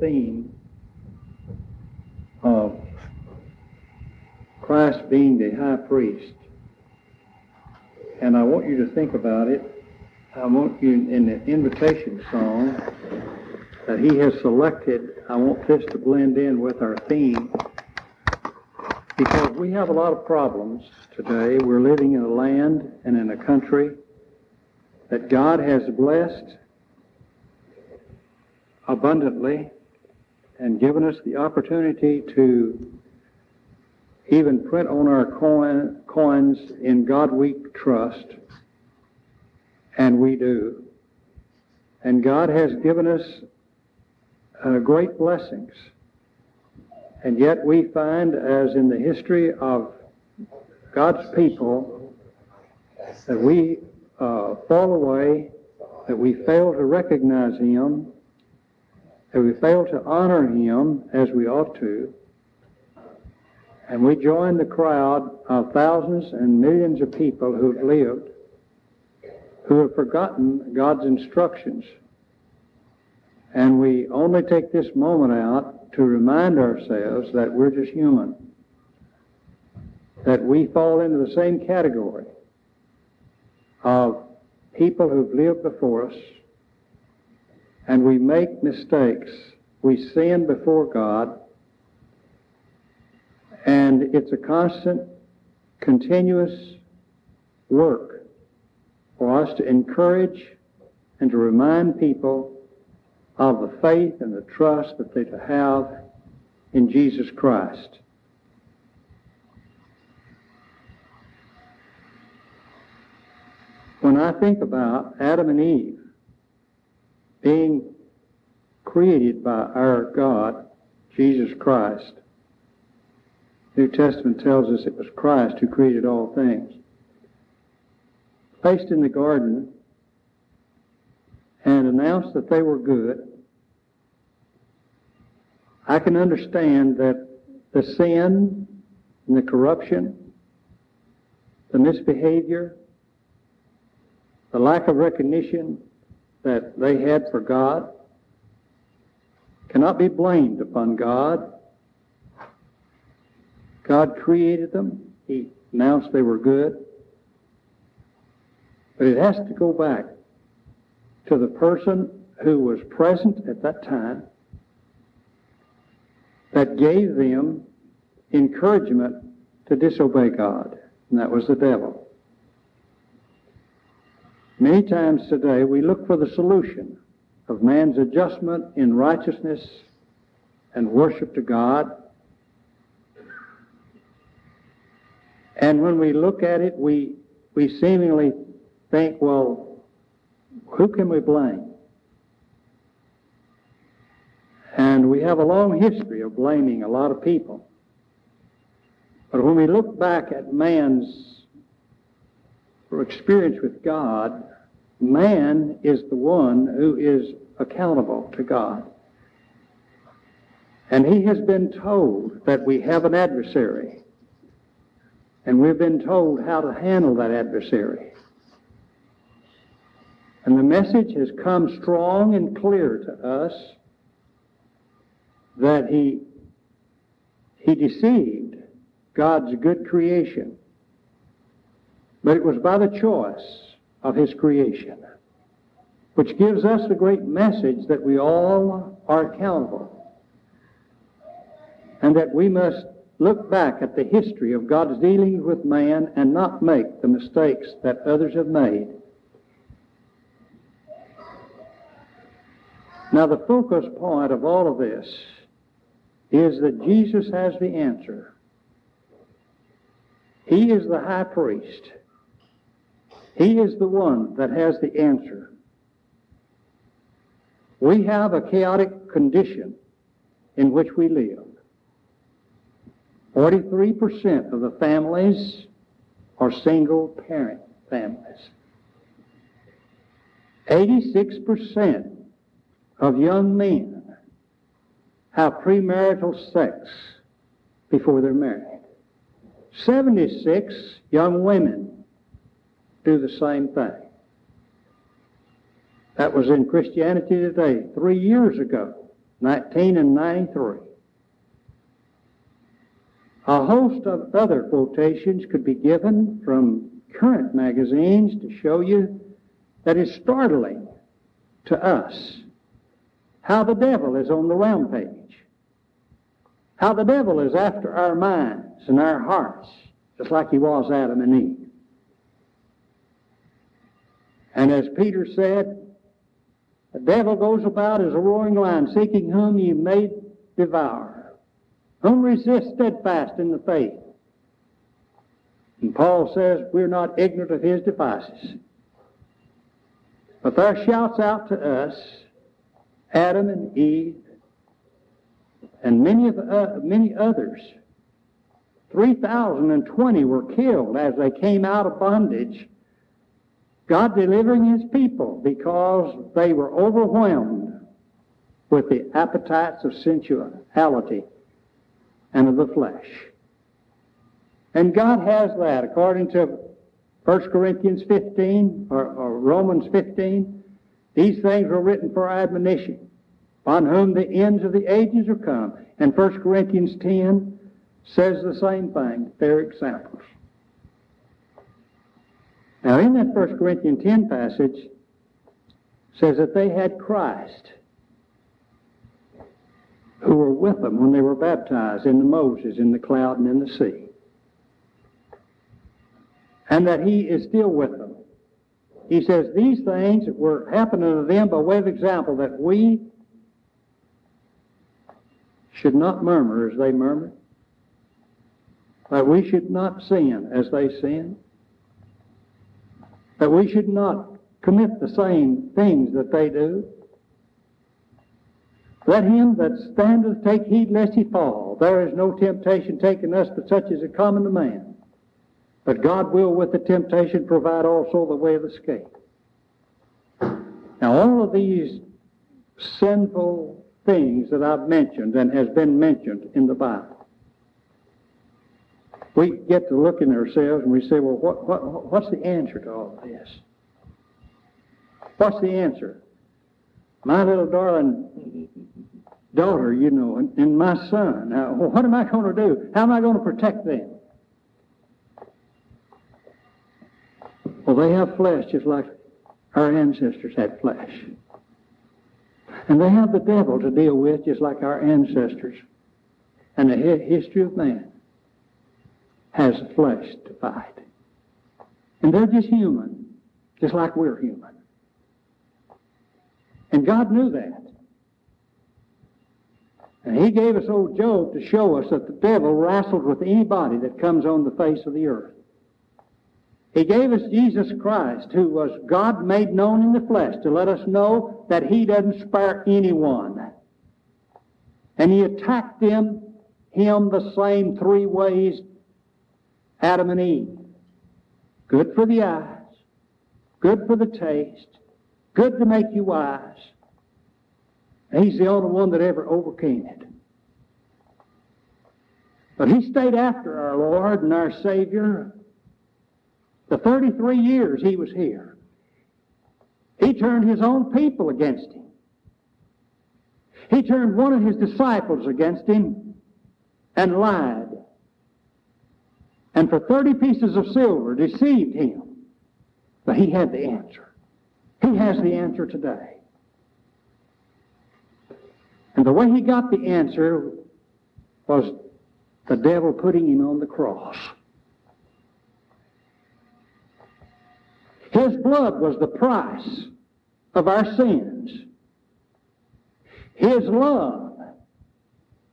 theme of Christ being the high priest. And I want you to think about it. I want you in the invitation song that he has selected, I want this to blend in with our theme because we have a lot of problems today. We're living in a land and in a country that God has blessed abundantly and given us the opportunity to even print on our coin, coins in God we trust, and we do. And God has given us uh, great blessings. And yet we find, as in the history of God's people, that we uh, fall away, that we fail to recognize Him, that we fail to honor Him as we ought to, and we join the crowd of thousands and millions of people who've lived, who have forgotten God's instructions. And we only take this moment out to remind ourselves that we're just human, that we fall into the same category of people who've lived before us, and we make mistakes. We sin before God, and it's a constant, continuous work for us to encourage and to remind people of the faith and the trust that they have in Jesus Christ. When I think about Adam and Eve being created by our God, Jesus Christ, New Testament tells us it was Christ who created all things. Placed in the garden and announced that they were good. I can understand that the sin and the corruption, the misbehavior, the lack of recognition that they had for God cannot be blamed upon God God created them. He announced they were good. But it has to go back to the person who was present at that time that gave them encouragement to disobey God, and that was the devil. Many times today we look for the solution of man's adjustment in righteousness and worship to God And when we look at it, we, we seemingly think, well, who can we blame? And we have a long history of blaming a lot of people. But when we look back at man's experience with God, man is the one who is accountable to God. And he has been told that we have an adversary and we've been told how to handle that adversary. And the message has come strong and clear to us that he, he deceived God's good creation. But it was by the choice of his creation, which gives us the great message that we all are accountable and that we must look back at the history of God's dealings with man and not make the mistakes that others have made. Now, the focus point of all of this is that Jesus has the answer. He is the high priest. He is the one that has the answer. We have a chaotic condition in which we live. 43% of the families are single parent families. 86% of young men have premarital sex before they're married. 76 young women do the same thing. That was in Christianity Today three years ago. 19 and 93. A host of other quotations could be given from current magazines to show you that is startling to us how the devil is on the rampage, how the devil is after our minds and our hearts, just like he was Adam and Eve. And as Peter said, the devil goes about as a roaring lion, seeking whom he may devour. Whom resist steadfast in the faith. And Paul says we're not ignorant of his devices. But there shouts out to us, Adam and Eve, and many of uh, many others. 3,020 were killed as they came out of bondage God delivering his people because they were overwhelmed with the appetites of sensuality and of the flesh. And God has that according to 1 Corinthians 15 or, or Romans 15. These things were written for admonition, upon whom the ends of the ages are come. And 1 Corinthians 10 says the same thing. They're examples. Now, in that 1 Corinthians 10 passage, says that they had Christ who were with them when they were baptized in the Moses, in the cloud, and in the sea. And that he is still with them. He says these things were happening to them by way of example that we should not murmur as they murmured, that we should not sin as they sinned that we should not commit the same things that they do. Let him that standeth take heed lest he fall. There is no temptation taken us but such as is common to man. But God will with the temptation provide also the way of escape. Now all of these sinful things that I've mentioned and has been mentioned in the Bible we get to looking at ourselves and we say, well, what, what, what's the answer to all this? What's the answer? My little darling daughter, you know, and, and my son. Now, what am I going to do? How am I going to protect them? Well, they have flesh just like our ancestors had flesh. And they have the devil to deal with just like our ancestors and the history of man has flesh to fight. And they're just human, just like we're human. And God knew that. And He gave us old Job to show us that the devil wrestles with anybody that comes on the face of the earth. He gave us Jesus Christ, who was God made known in the flesh, to let us know that He doesn't spare anyone. And He attacked them, Him the same three ways Adam and Eve. Good for the eyes, good for the taste, good to make you wise. He's the only one that ever overcame it. But he stayed after our Lord and our Savior the 33 years he was here. He turned his own people against him. He turned one of his disciples against him and lied and for 30 pieces of silver deceived him. But he had the answer. He has the answer today. And the way he got the answer was the devil putting him on the cross. His blood was the price of our sins. His love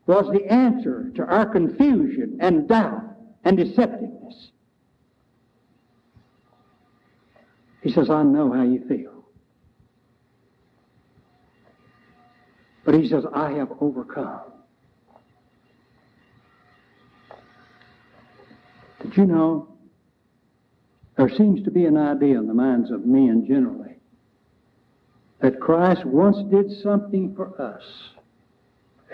was the answer to our confusion and doubt and deceptiveness. He says, I know how you feel. But he says, I have overcome. Did you know there seems to be an idea in the minds of men generally that Christ once did something for us.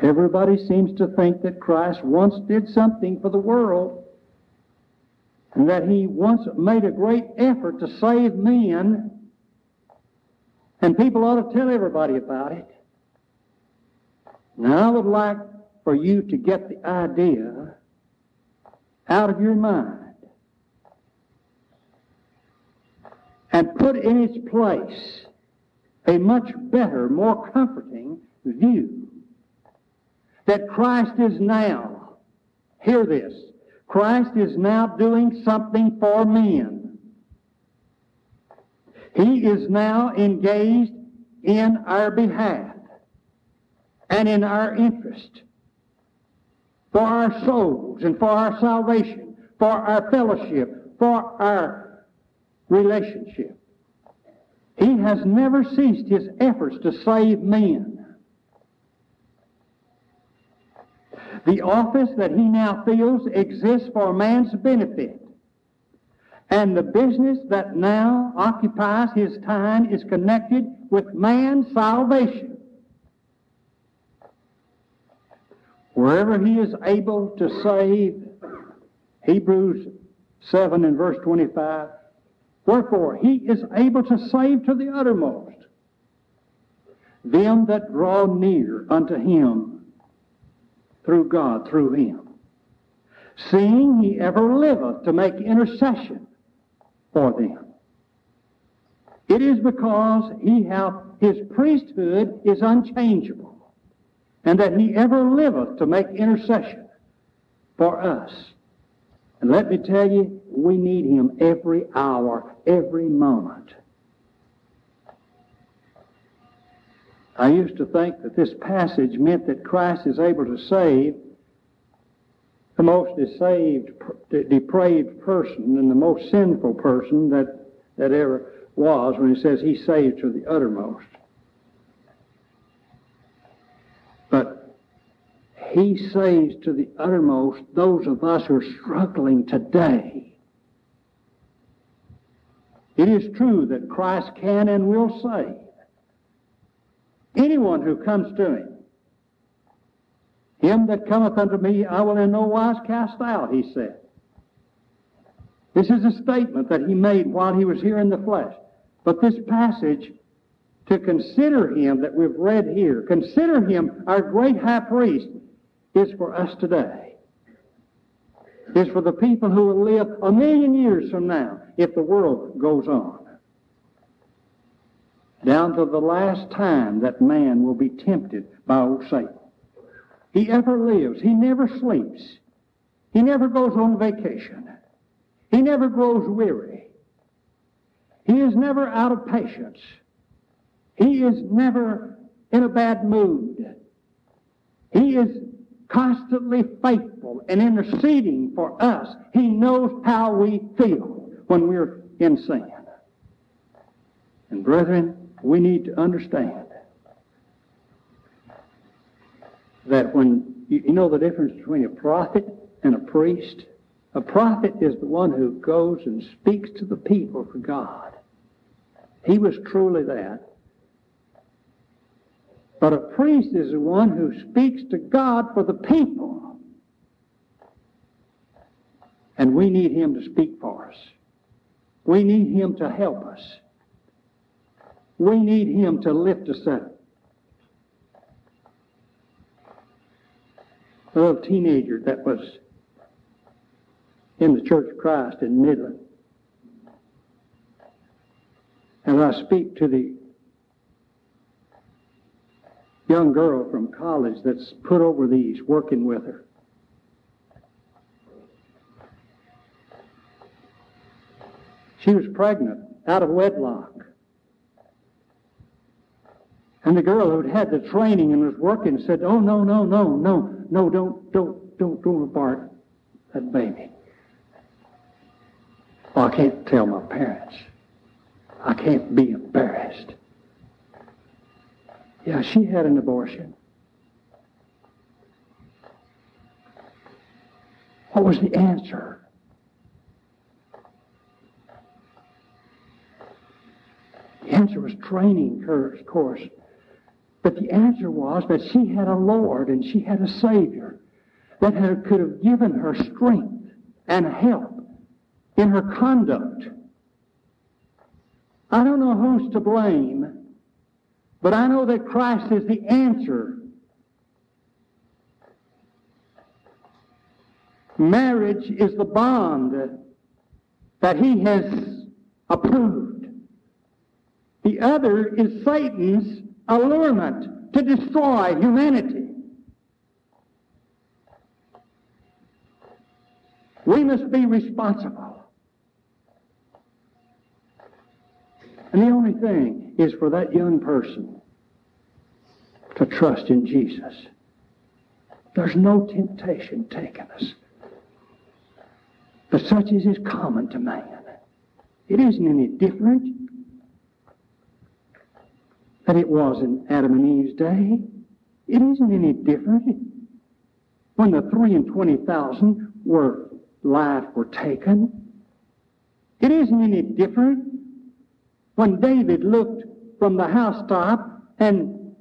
Everybody seems to think that Christ once did something for the world and that he once made a great effort to save men, and people ought to tell everybody about it. Now, I would like for you to get the idea out of your mind and put in its place a much better, more comforting view that Christ is now, hear this, Christ is now doing something for men. He is now engaged in our behalf and in our interest for our souls and for our salvation, for our fellowship, for our relationship. He has never ceased his efforts to save men. The office that he now fills exists for man's benefit. And the business that now occupies his time is connected with man's salvation. Wherever he is able to save, Hebrews 7 and verse 25, Wherefore he is able to save to the uttermost them that draw near unto him through God, through him. Seeing he ever liveth to make intercession for them. It is because he hath his priesthood is unchangeable, and that he ever liveth to make intercession for us. And let me tell you, we need him every hour, every moment. I used to think that this passage meant that Christ is able to save the most deceived, depraved person and the most sinful person that, that ever was when he says he saved to the uttermost. But he saves to the uttermost those of us who are struggling today. It is true that Christ can and will save anyone who comes to him. Him that cometh unto me, I will in no wise cast out, he said. This is a statement that he made while he was here in the flesh. But this passage, to consider him that we've read here, consider him our great high priest, is for us today. Is for the people who will live a million years from now if the world goes on. Down to the last time that man will be tempted by old Satan. He ever lives. He never sleeps. He never goes on vacation. He never grows weary. He is never out of patience. He is never in a bad mood. He is constantly faithful and interceding for us. He knows how we feel when we're in sin. And brethren, we need to understand that when you, know the difference between a prophet and a priest, a prophet is the one who goes and speaks to the people for God. He was truly that. But a priest is the one who speaks to God for the people. And we need him to speak for us. We need him to help us. We need him to lift us up. A little teenager that was in the Church of Christ in Midland. And I speak to the young girl from college that's put over these working with her. She was pregnant, out of wedlock. And the girl who'd had the training and was working said, Oh, no, no, no, no, no, don't, don't, don't, don't abort that baby. Well, I can't tell my parents. I can't be embarrassed. Yeah, she had an abortion. What was the answer? The answer was training her, of course. But the answer was that she had a Lord and she had a Savior that had, could have given her strength and help in her conduct. I don't know who's to blame, but I know that Christ is the answer. Marriage is the bond that He has approved. The other is Satan's allurement to destroy humanity. We must be responsible. And the only thing is for that young person to trust in Jesus. There's no temptation taking us. But such as is common to man. It isn't any different than it was in Adam and Eve's day. It isn't any different when the three and twenty thousand were life were taken. It isn't any different when David looked from the housetop and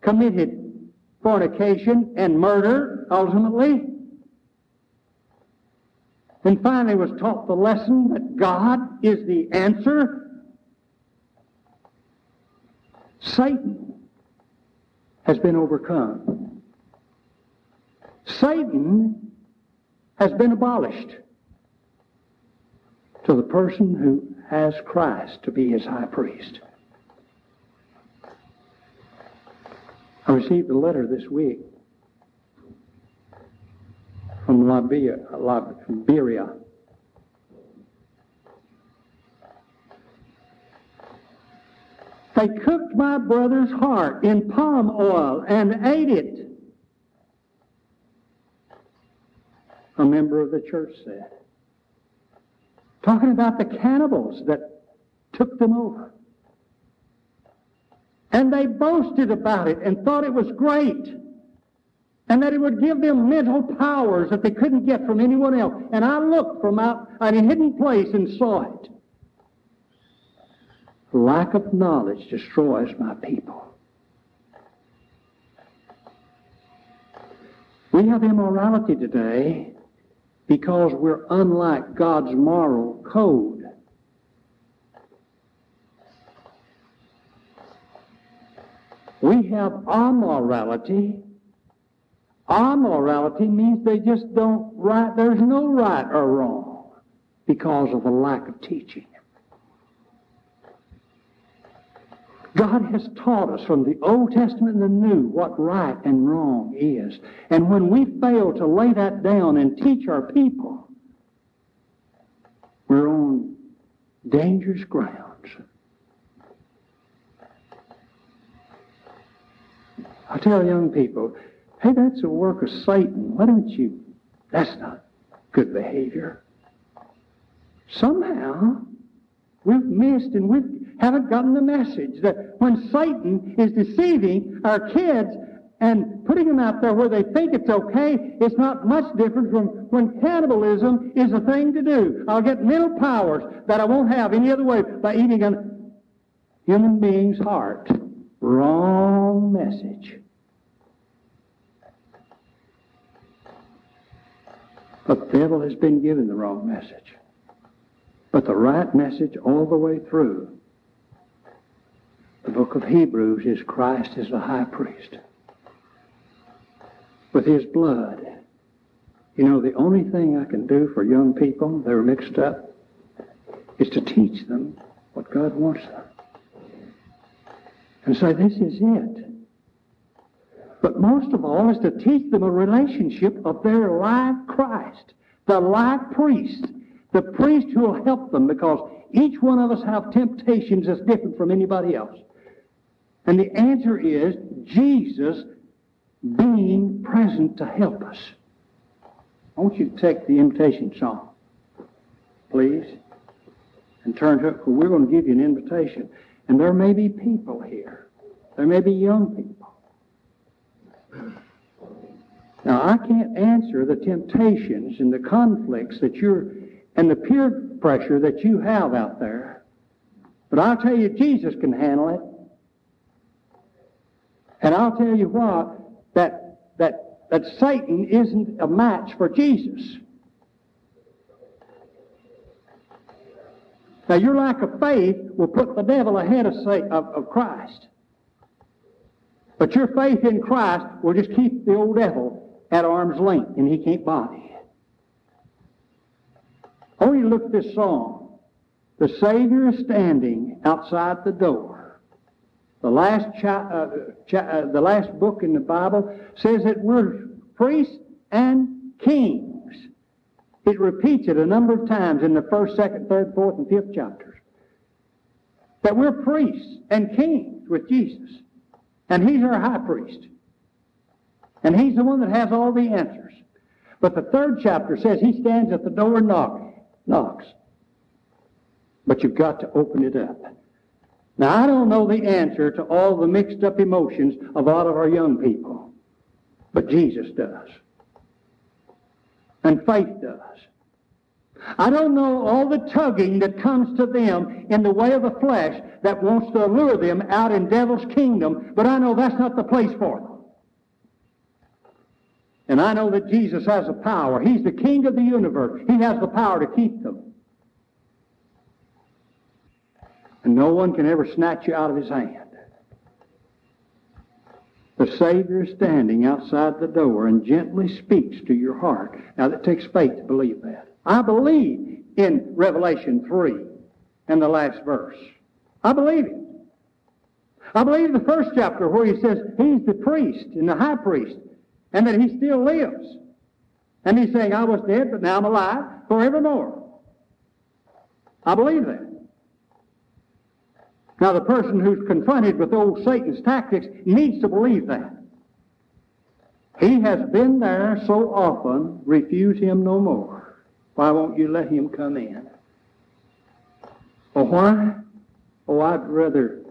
committed fornication and murder ultimately. And finally was taught the lesson that God is the answer. Satan has been overcome. Satan has been abolished to the person who has Christ to be his high priest. I received a letter this week from Liberia. Liberia. They cooked my brother's heart in palm oil and ate it. A member of the church said. Talking about the cannibals that took them over. And they boasted about it and thought it was great. And that it would give them mental powers that they couldn't get from anyone else. And I looked from out in a hidden place and saw it. Lack of knowledge destroys my people. We have immorality today because we're unlike God's moral code. We have our morality. Our morality means they just don't right, there's no right or wrong because of a lack of teaching. God has taught us from the Old Testament and the New what right and wrong is. And when we fail to lay that down and teach our people, we're on dangerous grounds. I tell young people, hey, that's a work of Satan. Why don't you? That's not good behavior. Somehow, we've missed and we haven't gotten the message that when Satan is deceiving our kids and putting them out there where they think it's okay, it's not much different from when cannibalism is a thing to do. I'll get mental powers that I won't have any other way by eating a human being's heart. Wrong message. The devil has been given the wrong message. But the right message all the way through. The book of Hebrews is Christ is the high priest. With his blood. You know, the only thing I can do for young people that are mixed up is to teach them what God wants them. And say, this is it. But most of all is to teach them a relationship of their live Christ, the live priest, the priest who will help them because each one of us have temptations that's different from anybody else. And the answer is Jesus being present to help us. I want you to take the invitation song, please, and turn to it, we're going to give you an invitation. And there may be people here. There may be young people now, I can't answer the temptations and the conflicts that you're, and the peer pressure that you have out there. But I'll tell you, Jesus can handle it. And I'll tell you what, that, that, that Satan isn't a match for Jesus. Now, your lack of faith will put the devil ahead of, of, of Christ. But your faith in Christ will just keep the old devil at arm's length, and he can't bother you. I want you to look at this song. The Savior is standing outside the door. The last, uh, uh, the last book in the Bible says that we're priests and kings. It repeats it a number of times in the first, second, third, fourth, and fifth chapters. That we're priests and kings with Jesus. And He's our high priest. And He's the one that has all the answers. But the third chapter says He stands at the door and knocks. But you've got to open it up. Now, I don't know the answer to all the mixed up emotions of all of our young people, but Jesus does. And faith does. I don't know all the tugging that comes to them in the way of the flesh that wants to lure them out in devil's kingdom, but I know that's not the place for them. And I know that Jesus has the power. He's the king of the universe. He has the power to keep them. And no one can ever snatch you out of his hand. The Savior is standing outside the door and gently speaks to your heart. Now, that takes faith to believe that. I believe in Revelation 3 and the last verse. I believe it. I believe the first chapter where he says he's the priest and the high priest and that he still lives. And he's saying, I was dead, but now I'm alive forevermore. I believe that. Now, the person who's confronted with old Satan's tactics needs to believe that. He has been there so often, refuse him no more. Why won't you let him come in? Oh, why? Oh, I'd rather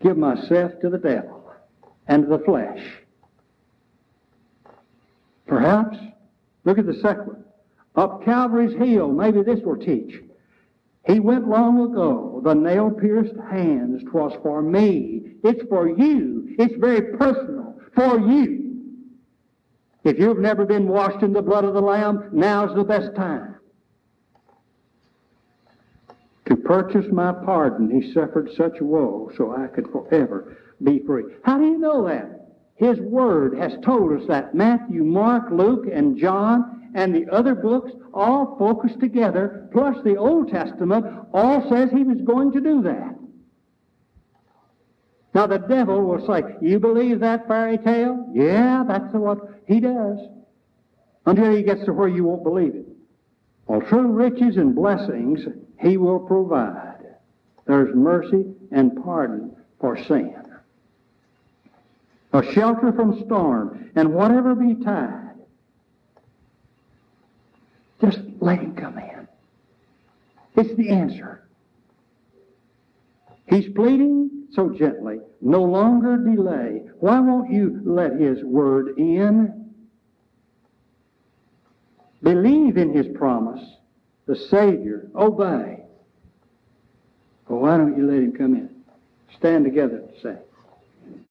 give myself to the devil and to the flesh. Perhaps, look at the second one. Up Calvary's hill, maybe this will teach. He went long ago, the nail pierced hands, 'twas for me. It's for you. It's very personal. For you. If you've never been washed in the blood of the Lamb, now's the best time. To purchase my pardon, he suffered such woe so I could forever be free. How do you know that? His Word has told us that. Matthew, Mark, Luke, and John and the other books all focus together, plus the Old Testament all says he was going to do that. Now the devil will say, you believe that fairy tale? Yeah, that's what he does. Until he gets to where you won't believe it. Well, true riches and blessings he will provide. There's mercy and pardon for sin. A shelter from storm and whatever betide. Just let him come in. It's the answer. He's pleading so gently. No longer delay. Why won't you let his word in? Believe in his promise. The Savior. Obey. Well, why don't you let him come in? Stand together and say.